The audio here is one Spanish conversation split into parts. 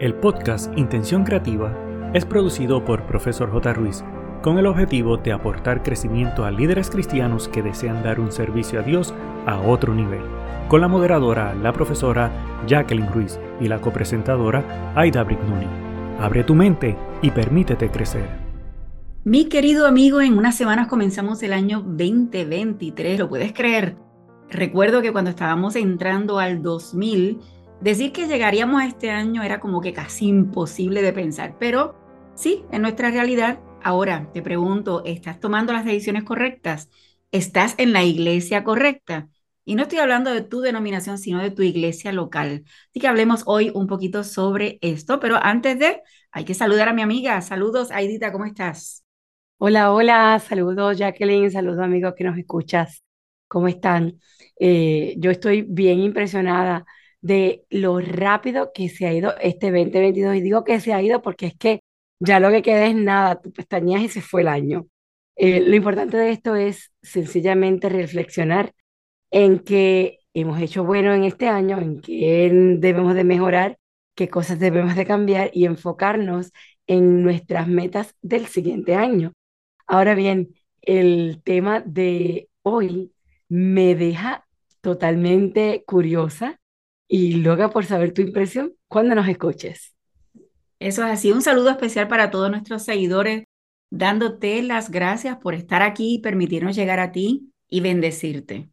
El podcast Intención Creativa es producido por Profesor J. Ruiz con el objetivo de aportar crecimiento a líderes cristianos que desean dar un servicio a Dios a otro nivel, con la moderadora, la profesora Jacqueline Ruiz y la copresentadora Aida Brignoni. Abre tu mente y permítete crecer. Mi querido amigo, en unas semanas comenzamos el año 2023, ¿lo puedes creer? Recuerdo que cuando estábamos entrando al 2000, Decir que llegaríamos a este año era como que casi imposible de pensar, pero sí, en nuestra realidad, ahora te pregunto, ¿estás tomando las decisiones correctas? ¿Estás en la iglesia correcta? Y no estoy hablando de tu denominación, sino de tu iglesia local. Así que hablemos hoy un poquito sobre esto, pero antes de, hay que saludar a mi amiga. Saludos, Aidita, ¿cómo estás? Hola, hola, saludos Jacqueline, saludos amigos que nos escuchas. ¿Cómo están? Eh, yo estoy bien impresionada de lo rápido que se ha ido este 2022. Y digo que se ha ido porque es que ya lo que queda es nada, tu pestañas y se fue el año. Eh, lo importante de esto es sencillamente reflexionar en qué hemos hecho bueno en este año, en qué debemos de mejorar, qué cosas debemos de cambiar y enfocarnos en nuestras metas del siguiente año. Ahora bien, el tema de hoy me deja totalmente curiosa y loca por saber tu impresión cuando nos escuches. Eso es así. Un saludo especial para todos nuestros seguidores, dándote las gracias por estar aquí y permitirnos llegar a ti y bendecirte.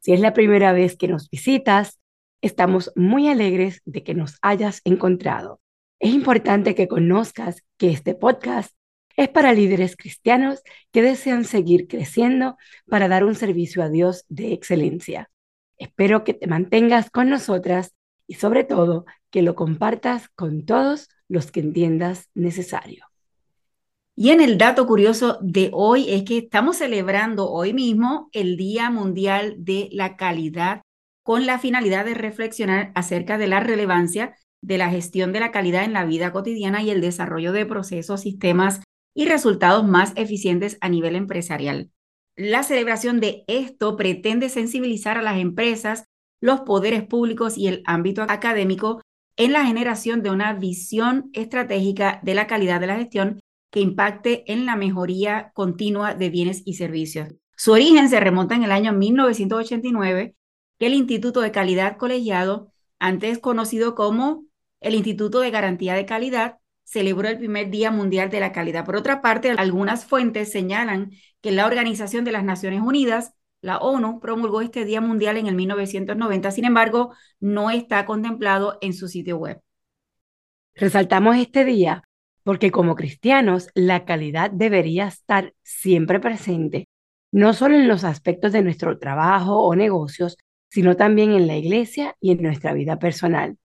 Si es la primera vez que nos visitas, estamos muy alegres de que nos hayas encontrado. Es importante que conozcas que este podcast es para líderes cristianos que desean seguir creciendo para dar un servicio a Dios de excelencia. Espero que te mantengas con nosotras y sobre todo que lo compartas con todos los que entiendas necesario. Y en el dato curioso de hoy es que estamos celebrando hoy mismo el Día Mundial de la Calidad con la finalidad de reflexionar acerca de la relevancia de la gestión de la calidad en la vida cotidiana y el desarrollo de procesos, sistemas y resultados más eficientes a nivel empresarial. La celebración de esto pretende sensibilizar a las empresas, los poderes públicos y el ámbito académico en la generación de una visión estratégica de la calidad de la gestión que impacte en la mejoría continua de bienes y servicios. Su origen se remonta en el año 1989, que el Instituto de Calidad Colegiado, antes conocido como el Instituto de Garantía de Calidad, celebró el primer Día Mundial de la Calidad. Por otra parte, algunas fuentes señalan que la Organización de las Naciones Unidas, la ONU, promulgó este Día Mundial en el 1990, sin embargo, no está contemplado en su sitio web. Resaltamos este día porque como cristianos la calidad debería estar siempre presente, no solo en los aspectos de nuestro trabajo o negocios, sino también en la iglesia y en nuestra vida personal.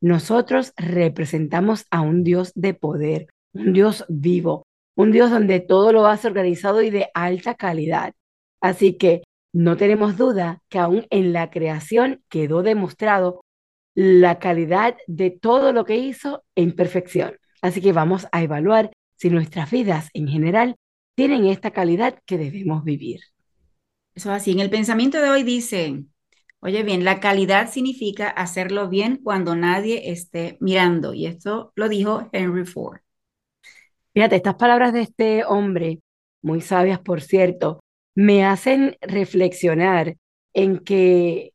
Nosotros representamos a un Dios de poder, un Dios vivo, un Dios donde todo lo hace organizado y de alta calidad. Así que no tenemos duda que aún en la creación quedó demostrado la calidad de todo lo que hizo en perfección. Así que vamos a evaluar si nuestras vidas en general tienen esta calidad que debemos vivir. Eso así, en el pensamiento de hoy dice, Oye bien, la calidad significa hacerlo bien cuando nadie esté mirando. Y esto lo dijo Henry Ford. Fíjate, estas palabras de este hombre, muy sabias por cierto, me hacen reflexionar en que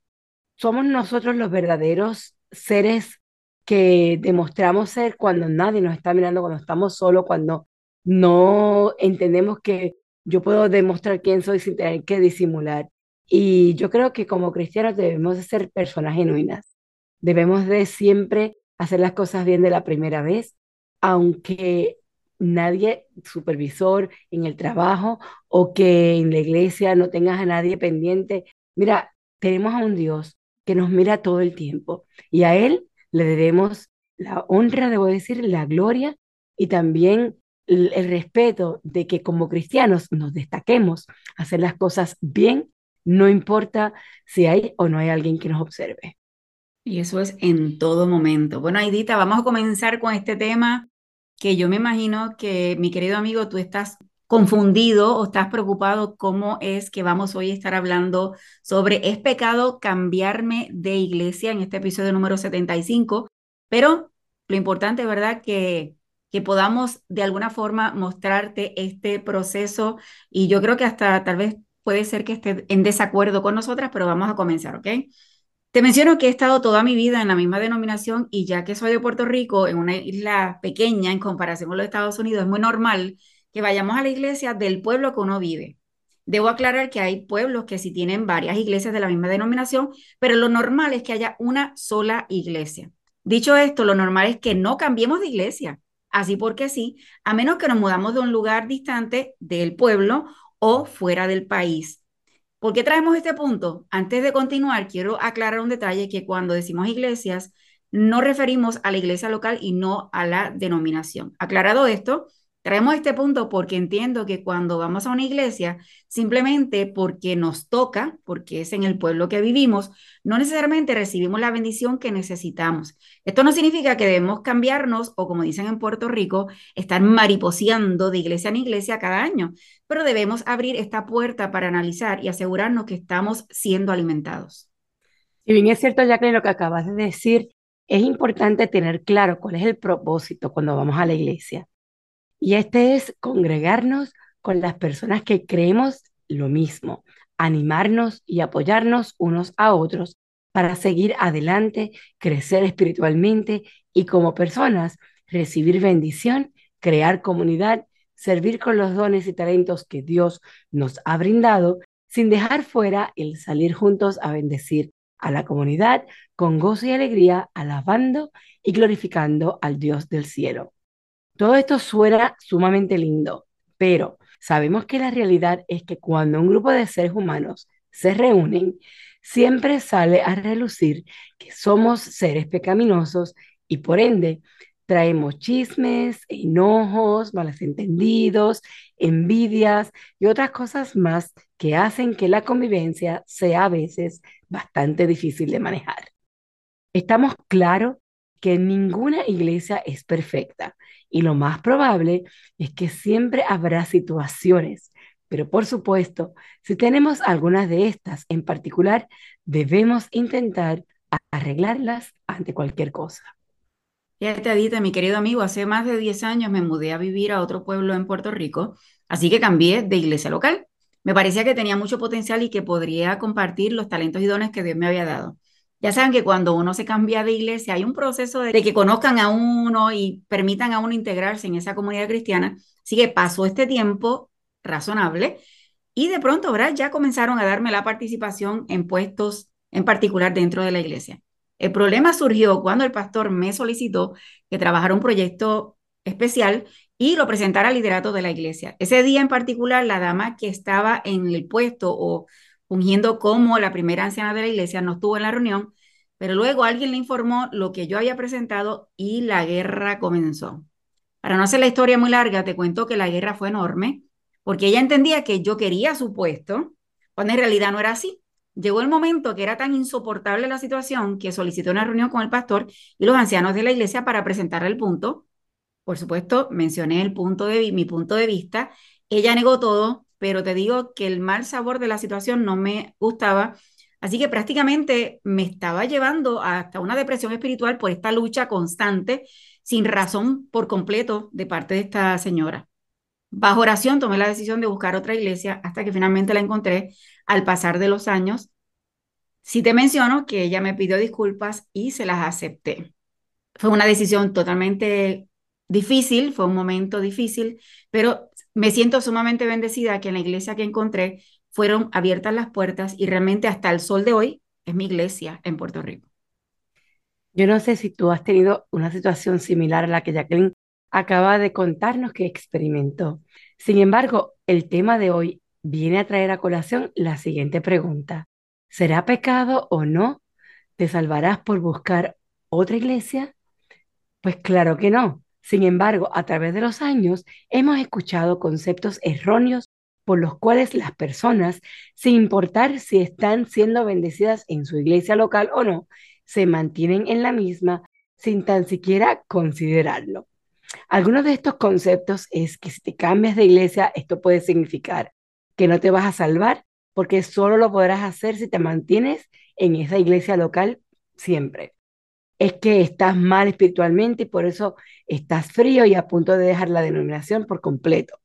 somos nosotros los verdaderos seres que demostramos ser cuando nadie nos está mirando, cuando estamos solos, cuando no entendemos que yo puedo demostrar quién soy sin tener que disimular. Y yo creo que como cristianos debemos de ser personas genuinas. Debemos de siempre hacer las cosas bien de la primera vez, aunque nadie, supervisor en el trabajo o que en la iglesia no tengas a nadie pendiente. Mira, tenemos a un Dios que nos mira todo el tiempo y a Él le debemos la honra, debo decir, la gloria y también el, el respeto de que como cristianos nos destaquemos, hacer las cosas bien no importa si hay o no hay alguien que nos observe. Y eso es en todo momento. Bueno, Aidita, vamos a comenzar con este tema que yo me imagino que, mi querido amigo, tú estás confundido o estás preocupado cómo es que vamos hoy a estar hablando sobre ¿es pecado cambiarme de iglesia en este episodio número 75? Pero lo importante, ¿verdad? Que, que podamos de alguna forma mostrarte este proceso y yo creo que hasta tal vez puede ser que esté en desacuerdo con nosotras, pero vamos a comenzar, ¿ok? Te menciono que he estado toda mi vida en la misma denominación y ya que soy de Puerto Rico, en una isla pequeña en comparación con los Estados Unidos, es muy normal que vayamos a la iglesia del pueblo que uno vive. Debo aclarar que hay pueblos que sí tienen varias iglesias de la misma denominación, pero lo normal es que haya una sola iglesia. Dicho esto, lo normal es que no cambiemos de iglesia, así porque sí, a menos que nos mudamos de un lugar distante del pueblo o fuera del país. ¿Por qué traemos este punto? Antes de continuar, quiero aclarar un detalle que cuando decimos iglesias, no referimos a la iglesia local y no a la denominación. Aclarado esto, Traemos este punto porque entiendo que cuando vamos a una iglesia, simplemente porque nos toca, porque es en el pueblo que vivimos, no necesariamente recibimos la bendición que necesitamos. Esto no significa que debemos cambiarnos o, como dicen en Puerto Rico, estar mariposeando de iglesia en iglesia cada año, pero debemos abrir esta puerta para analizar y asegurarnos que estamos siendo alimentados. Si bien es cierto, Jacqueline, lo que acabas de decir, es importante tener claro cuál es el propósito cuando vamos a la iglesia. Y este es congregarnos con las personas que creemos lo mismo, animarnos y apoyarnos unos a otros para seguir adelante, crecer espiritualmente y como personas recibir bendición, crear comunidad, servir con los dones y talentos que Dios nos ha brindado, sin dejar fuera el salir juntos a bendecir a la comunidad con gozo y alegría, alabando y glorificando al Dios del cielo. Todo esto suena sumamente lindo, pero sabemos que la realidad es que cuando un grupo de seres humanos se reúnen, siempre sale a relucir que somos seres pecaminosos y por ende traemos chismes, enojos, malos entendidos, envidias y otras cosas más que hacen que la convivencia sea a veces bastante difícil de manejar. Estamos claros que ninguna iglesia es perfecta y lo más probable es que siempre habrá situaciones, pero por supuesto, si tenemos algunas de estas en particular, debemos intentar arreglarlas ante cualquier cosa. Fíjate, Adita, mi querido amigo, hace más de 10 años me mudé a vivir a otro pueblo en Puerto Rico, así que cambié de iglesia local. Me parecía que tenía mucho potencial y que podría compartir los talentos y dones que Dios me había dado. Ya saben que cuando uno se cambia de iglesia hay un proceso de, que conozcan a uno y permitan a uno integrarse en esa comunidad cristiana. Así que pasó este tiempo razonable y de pronto, ¿verdad? Ya comenzaron a darme la participación en puestos en particular dentro de la iglesia. El problema surgió cuando el pastor me solicitó que trabajara un proyecto especial y lo presentara al liderato de la iglesia. Ese día en particular, la dama que estaba en el puesto o ungiendo como la primera anciana de la iglesia, no estuvo en la reunión, pero luego alguien le informó lo que yo había presentado y la guerra comenzó. Para no hacer la historia muy larga, te cuento que la guerra fue enorme, porque ella entendía que yo quería su puesto, cuando en realidad no era así. Llegó el momento que era tan insoportable la situación que solicitó una reunión con el pastor y los ancianos de la iglesia para presentarle el punto. Por supuesto, mencioné el punto de mi punto de vista. Ella negó todo, pero te digo que el mal sabor de la situación no me gustaba. Así que prácticamente me estaba llevando hasta una depresión espiritual por esta lucha constante, sin razón por completo de parte de esta señora. Bajo oración tomé la decisión de buscar otra iglesia hasta que finalmente la encontré al pasar de los años. Sí te menciono que ella me pidió disculpas y se las acepté. Fue una decisión totalmente difícil, fue un momento difícil, pero me siento sumamente bendecida que en la iglesia que encontré fueron abiertas las puertas y realmente hasta el sol de hoy es mi iglesia en Puerto Rico. Yo no sé si tú has tenido una situación similar a la que Jacqueline acaba de contarnos que experimentó. Sin embargo, el tema de hoy viene a traer a colación la siguiente pregunta. ¿Será pecado o no? ¿Te salvarás por buscar otra iglesia? Pues claro que no. Sin embargo, a través de los años hemos escuchado conceptos erróneos por los cuales las personas, sin importar si están siendo bendecidas en su iglesia local o no, se mantienen en la misma sin tan siquiera considerarlo. Algunos de estos conceptos es que si te cambias de iglesia, esto puede significar que no te vas a salvar porque solo lo podrás hacer si te mantienes en esa iglesia local siempre. Es que estás mal espiritualmente y por eso estás frío y a punto de dejar la denominación por completo.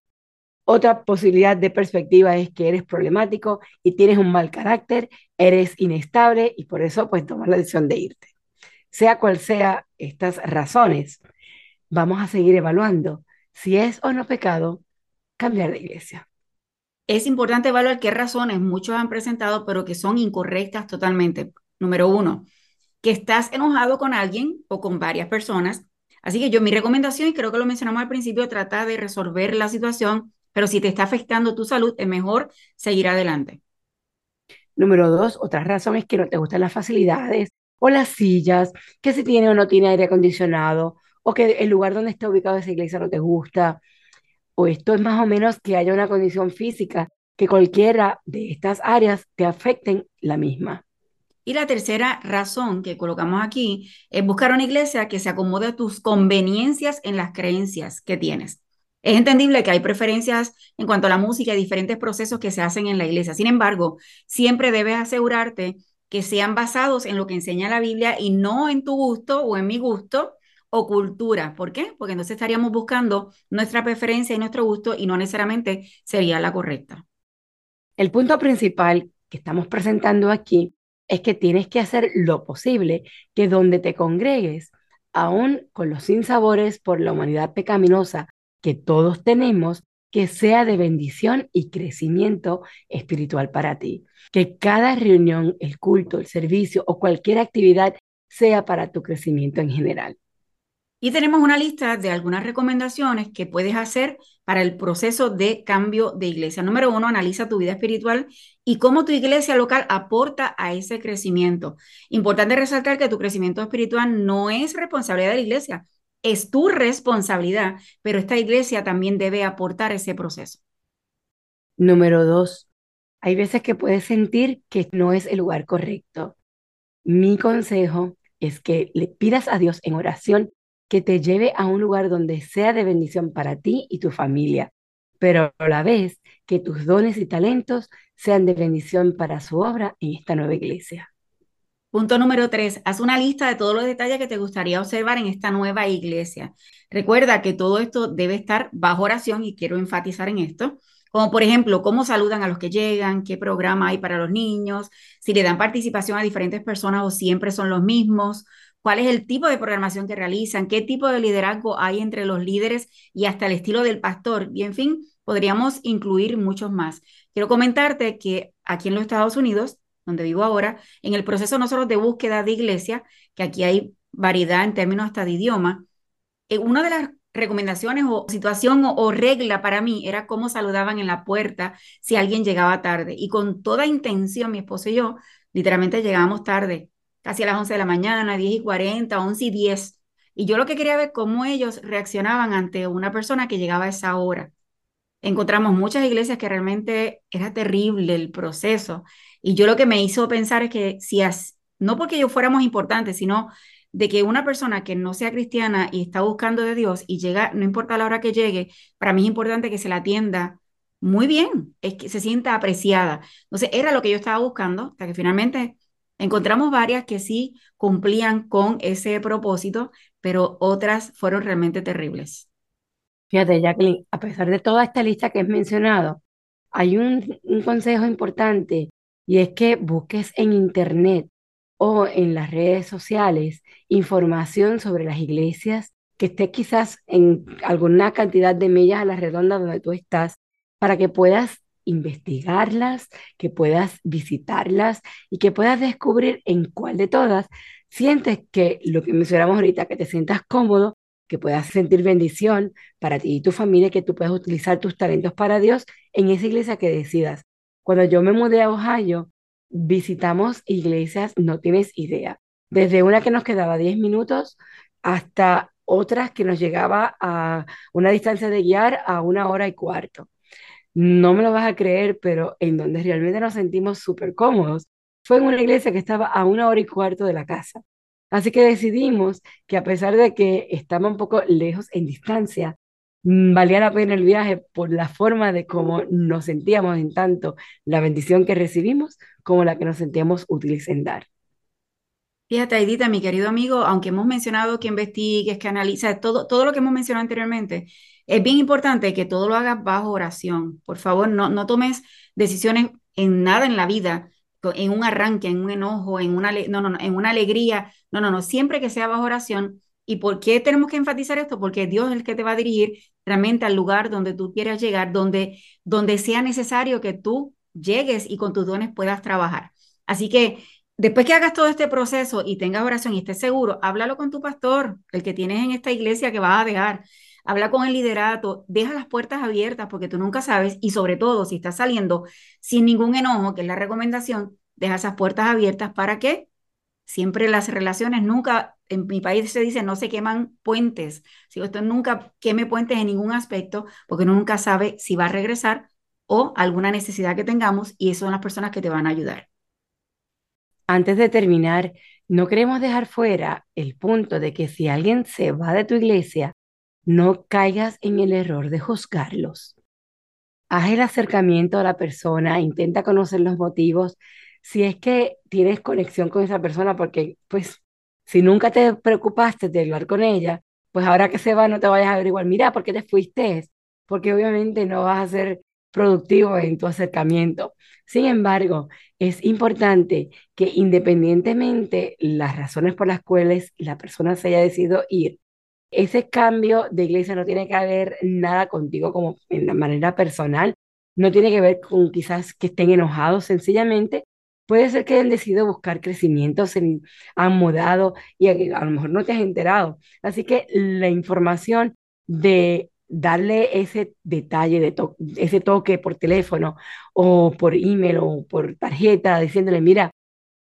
Otra posibilidad de perspectiva es que eres problemático y tienes un mal carácter, eres inestable y por eso pues tomas la decisión de irte. Sea cual sea estas razones, vamos a seguir evaluando si es o no pecado cambiar de iglesia. Es importante evaluar qué razones muchos han presentado, pero que son incorrectas totalmente. Número uno, que estás enojado con alguien o con varias personas. Así que yo mi recomendación, y creo que lo mencionamos al principio, trata de resolver la situación, pero si te está afectando tu salud, es mejor seguir adelante. Número dos, otra razón es que no te gustan las facilidades o las sillas, que si tiene o no tiene aire acondicionado, o que el lugar donde está ubicado esa iglesia no te gusta, o esto es más o menos que haya una condición física que cualquiera de estas áreas te afecten la misma. Y la tercera razón que colocamos aquí es buscar una iglesia que se acomode a tus conveniencias en las creencias que tienes. Es entendible que hay preferencias en cuanto a la música y diferentes procesos que se hacen en la iglesia. Sin embargo, siempre debes asegurarte que sean basados en lo que enseña la Biblia y no en tu gusto o en mi gusto o cultura. ¿Por qué? Porque entonces estaríamos buscando nuestra preferencia y nuestro gusto y no necesariamente sería la correcta. El punto principal que estamos presentando aquí es que tienes que hacer lo posible que donde te congregues, aún con los sinsabores por la humanidad pecaminosa que todos tenemos, que sea de bendición y crecimiento espiritual para ti. Que cada reunión, el culto, el servicio o cualquier actividad sea para tu crecimiento en general. Y tenemos una lista de algunas recomendaciones que puedes hacer para el proceso de cambio de iglesia. Número uno, analiza tu vida espiritual y cómo tu iglesia local aporta a ese crecimiento. Importante resaltar que tu crecimiento espiritual no es responsabilidad de la iglesia, es tu responsabilidad, pero esta iglesia también debe aportar ese proceso. Número dos, hay veces que puedes sentir que no es el lugar correcto. Mi consejo es que le pidas a Dios en oración que te lleve a un lugar donde sea de bendición para ti y tu familia, pero a la vez que tus dones y talentos sean de bendición para su obra en esta nueva iglesia. Punto número tres, haz una lista de todos los detalles que te gustaría observar en esta nueva iglesia. Recuerda que todo esto debe estar bajo oración y quiero enfatizar en esto, como por ejemplo, cómo saludan a los que llegan, qué programa hay para los niños, si le dan participación a diferentes personas o siempre son los mismos, cuál es el tipo de programación que realizan, qué tipo de liderazgo hay entre los líderes y hasta el estilo del pastor. Y en fin, podríamos incluir muchos más. Quiero comentarte que aquí en los Estados Unidos, donde vivo ahora, en el proceso no solo de búsqueda de iglesia, que aquí hay variedad en términos hasta de idioma, eh, una de las recomendaciones o situación o, o, regla para mí era cómo saludaban en la puerta si alguien llegaba tarde. Y con toda intención, mi esposo y yo, literalmente llegábamos tarde casi a las 11 de la mañana, 10 y 40, 11 y 10. Y yo lo que quería ver cómo ellos reaccionaban ante una persona que llegaba a esa hora. Encontramos muchas iglesias que realmente era terrible el proceso. Y yo lo que me hizo pensar es que si es, no porque yo fuéramos importantes, sino de que una persona que no sea cristiana y está buscando de Dios y llega, no importa la hora que llegue, para mí es importante que se la atienda muy bien, es que se sienta apreciada. Entonces, era lo que yo estaba buscando, hasta que finalmente Encontramos varias que sí cumplían con ese propósito, pero otras fueron realmente terribles. Fíjate, Jacqueline, a pesar de toda esta lista que has mencionado, hay un, un consejo importante y es que busques en Internet o en las redes sociales información sobre las iglesias que esté quizás en alguna cantidad de millas a la redonda donde tú estás para que puedas investigarlas, que puedas visitarlas y que puedas descubrir en cuál de todas sientes que lo que mencionamos ahorita, que te sientas cómodo, que puedas sentir bendición para ti y tu familia, que tú puedas utilizar tus talentos para Dios en esa iglesia que decidas. Cuando yo me mudé a Ohio, visitamos iglesias, no tienes idea, desde una que nos quedaba 10 minutos hasta otras que nos llegaba a una distancia de guiar a una hora y cuarto no me lo vas a creer, pero en donde realmente nos sentimos súper cómodos fue en una iglesia que estaba a una hora y cuarto de la casa. Así que decidimos que a pesar de que estaba un poco lejos en distancia, mm, valía la pena el viaje por la forma de cómo nos sentíamos en tanto la bendición que recibimos como la que nos sentíamos útiles en dar. Fíjate, Aidita, mi querido amigo, aunque hemos mencionado que investigues, que analices, todo, todo lo que hemos mencionado anteriormente, es bien importante que todo lo hagas bajo oración. Por favor, no, no tomes decisiones en nada en la vida, en un arranque, en un enojo, en una, no, no, en una alegría. No, no, no, siempre que sea bajo oración. ¿Y por qué tenemos que enfatizar esto? Porque Dios es el que te va a dirigir realmente al lugar donde tú quieras llegar, donde, donde sea necesario que tú llegues y con tus dones puedas trabajar. Así que después que hagas todo este proceso y tengas oración y estés seguro, háblalo con tu pastor, el que tienes en esta iglesia que vas a dejar. Habla con el liderato, deja las puertas abiertas porque tú nunca sabes y sobre todo si estás saliendo sin ningún enojo, que es la recomendación, deja esas puertas abiertas para que siempre las relaciones nunca, en mi país se dice no se queman puentes, si usted nunca queme puentes en ningún aspecto porque nunca sabe si va a regresar o alguna necesidad que tengamos y esas son las personas que te van a ayudar. Antes de terminar, no queremos dejar fuera el punto de que si alguien se va de tu iglesia, no caigas en el error de juzgarlos. Haz el acercamiento a la persona, intenta conocer los motivos, si es que tienes conexión con esa persona, porque pues si nunca te preocupaste de hablar con ella, pues ahora que se va no te vayas a averiguar, mira, ¿por qué te fuiste? Porque obviamente no vas a ser productivo en tu acercamiento. Sin embargo, es importante que independientemente las razones por las cuales la persona se haya decidido ir, ese cambio de iglesia no tiene que ver nada contigo como en la manera personal, no tiene que ver con quizás que estén enojados, sencillamente puede ser que hayan decidido buscar crecimiento, se han mudado y a, lo mejor no te has enterado. Así que la información de darle ese detalle, de ese toque por teléfono o por email o por tarjeta, diciéndole, mira,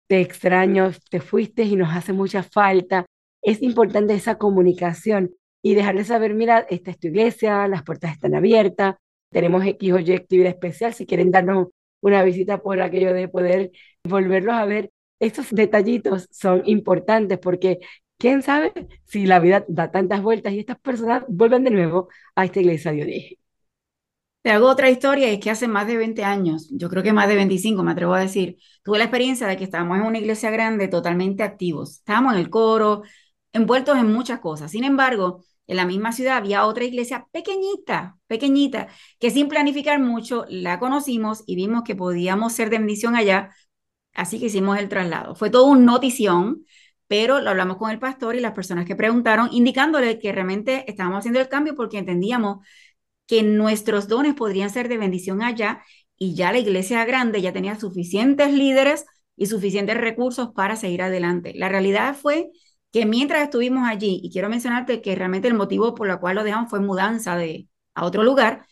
te extraño, te fuiste y nos hace mucha falta. Es importante esa comunicación y dejarle saber, mira, esta es tu iglesia, las puertas están abiertas, tenemos X o Y actividad especial, si quieren darnos una visita por aquello de poder volverlos a ver. Estos detallitos son importantes porque quién sabe si la vida da tantas vueltas y estas personas vuelven de nuevo a esta iglesia de origen. Te hago otra historia, es que hace más de 20 años, yo creo que más de 25, me atrevo a decir, tuve la experiencia de que estábamos en una iglesia grande totalmente activos. Estábamos en el coro, envueltos en muchas cosas. Sin embargo, en la misma ciudad había otra iglesia pequeñita, pequeñita, que sin planificar mucho la conocimos y vimos que podíamos ser de bendición allá, así que hicimos el traslado. Fue todo un notición, pero lo hablamos con el pastor y las personas que preguntaron, indicándole que realmente estábamos haciendo el cambio porque entendíamos que nuestros dones podrían ser de bendición allá y ya la iglesia grande ya tenía suficientes líderes y suficientes recursos para seguir adelante. La realidad fue que mientras estuvimos allí, y quiero mencionarte que realmente el motivo por el cual lo dejamos fue mudanza de, a otro lugar,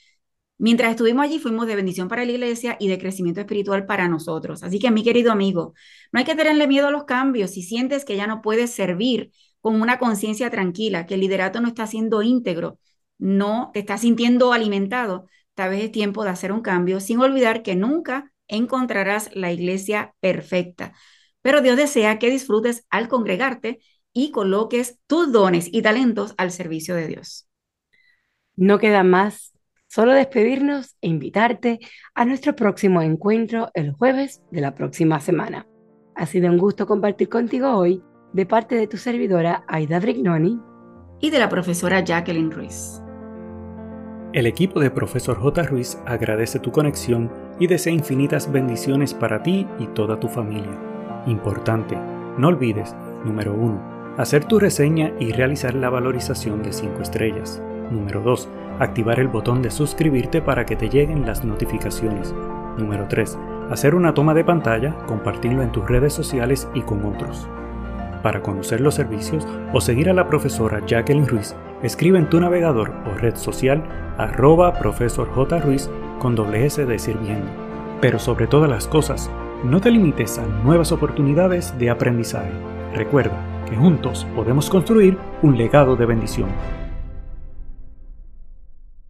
mientras estuvimos allí fuimos de bendición para la iglesia y de crecimiento espiritual para nosotros. Así que mi querido amigo, no hay que tenerle miedo a los cambios. Si sientes que ya no puedes servir con una conciencia tranquila, que el liderato no está siendo íntegro, no te está sintiendo alimentado, tal vez es tiempo de hacer un cambio sin olvidar que nunca encontrarás la iglesia perfecta. Pero Dios desea que disfrutes al congregarte y coloques tus dones y talentos al servicio de Dios. No queda más, solo despedirnos e invitarte a nuestro próximo encuentro el jueves de la próxima semana. Ha sido un gusto compartir contigo hoy de parte de tu servidora Aida Brignoni y de la profesora Jacqueline Ruiz. El equipo de Profesor J. Ruiz agradece tu conexión y desea infinitas bendiciones para ti y toda tu familia. Importante, no olvides, número 1 Hacer tu reseña y realizar la valorización de 5 estrellas. Número 2. Activar el botón de suscribirte para que te lleguen las notificaciones. Número 3. Hacer una toma de pantalla, compartirlo en tus redes sociales y con otros. Para conocer los servicios o seguir a la profesora Jacqueline Ruiz, escribe en tu navegador o red social arroba profesor J. Ruiz con doble S de sirviendo. Pero sobre todas las cosas, no te limites a nuevas oportunidades de aprendizaje. Recuerda, juntos podemos construir un legado de bendición.